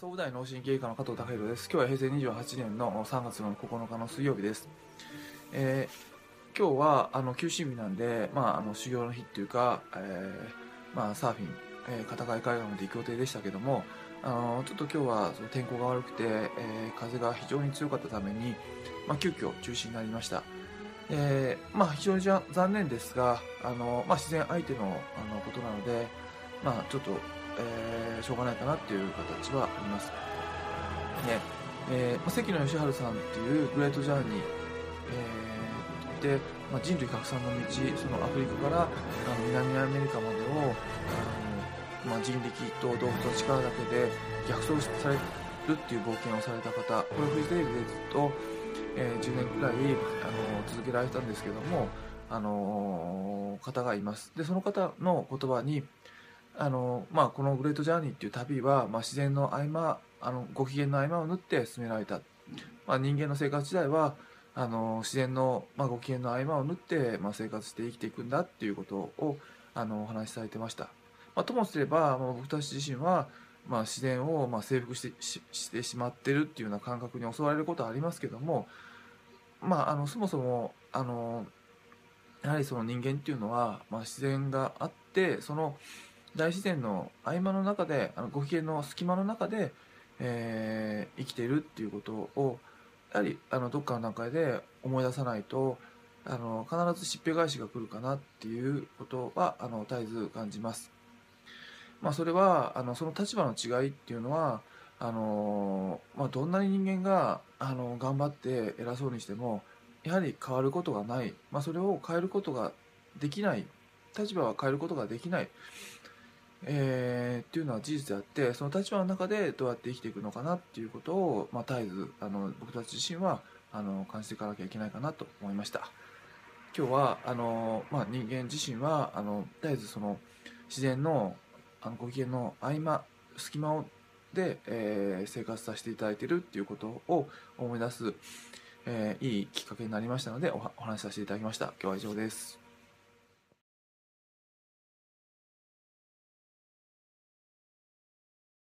総武大脳神経科の加藤隆弘です。今日は平成28年の3月の9日の水曜日です。えー、今日はあの休止日なんで、まあ、あの修行の日っていうか、えー、まあ、サーフィン、えー、片貝海岸まで行く予定でしたけども、あのちょっと今日はその天候が悪くて、えー、風が非常に強かったために、まあ、急遽中止になりました。えー、まあ、非常に残念ですが、あのまあ、自然相手のあのことなので、まあ、ちょっとえー、しょうがないかなっていう形はあります。ね。えー、関野義治さんっていうグレートジャーニー、えー、で、まあ、人類拡散の道そのアフリカからあの南アメリカまでをあの、まあ、人力と動物の力だけで逆走されるっていう冒険をされた方。これフジテレビでずっと、えー、10年くらいあの続けられたんですけども、あの方がいます。でその方の言葉にあの、まあ、このグレートジャーニーっていう旅は、まあ、自然の合間、あの、ご機嫌の合間を縫って進められた。まあ、人間の生活時代は、あの、自然の、まあ、ご機嫌の合間を縫って、まあ、生活して生きていくんだっていうことを、あの、お話しされてました。まあ、ともすれば、まあ、僕たち自身は、まあ、自然を、まあ、征服してししてしまってるっていうような感覚に襲われることはありますけども、まあ、あの、そもそも、あの、やはりその人間っていうのは、まあ、自然があって、その、大自然の合間の中であのご機嫌の隙間の中で、えー、生きているっていうことをやはりあのどっかの段階で思い出さないとあの必ずしっぺ返しが来るかなっていうことはあの絶えず感じます。まあ、それはあのその立場の違いっていうのはあの、まあ、どんなに人間があの頑張って偉そうにしてもやはり変わることがない、まあ、それを変えることができない。立場は変えることができない。えー、っていうのは事実であってその立場の中でどうやって生きていくのかなっていうことを、まあ、絶えずあの僕たち自身はあの感じていかなきゃいけないかなと思いました。今日はあの、まあ、人間自身はあの絶えずその自然のあのご機嫌の合間隙間をで、えー、生活させていただいてるっていうことを思い出す、えー、いいきっかけになりましたのでお話しさせていただきました。今日は以上です。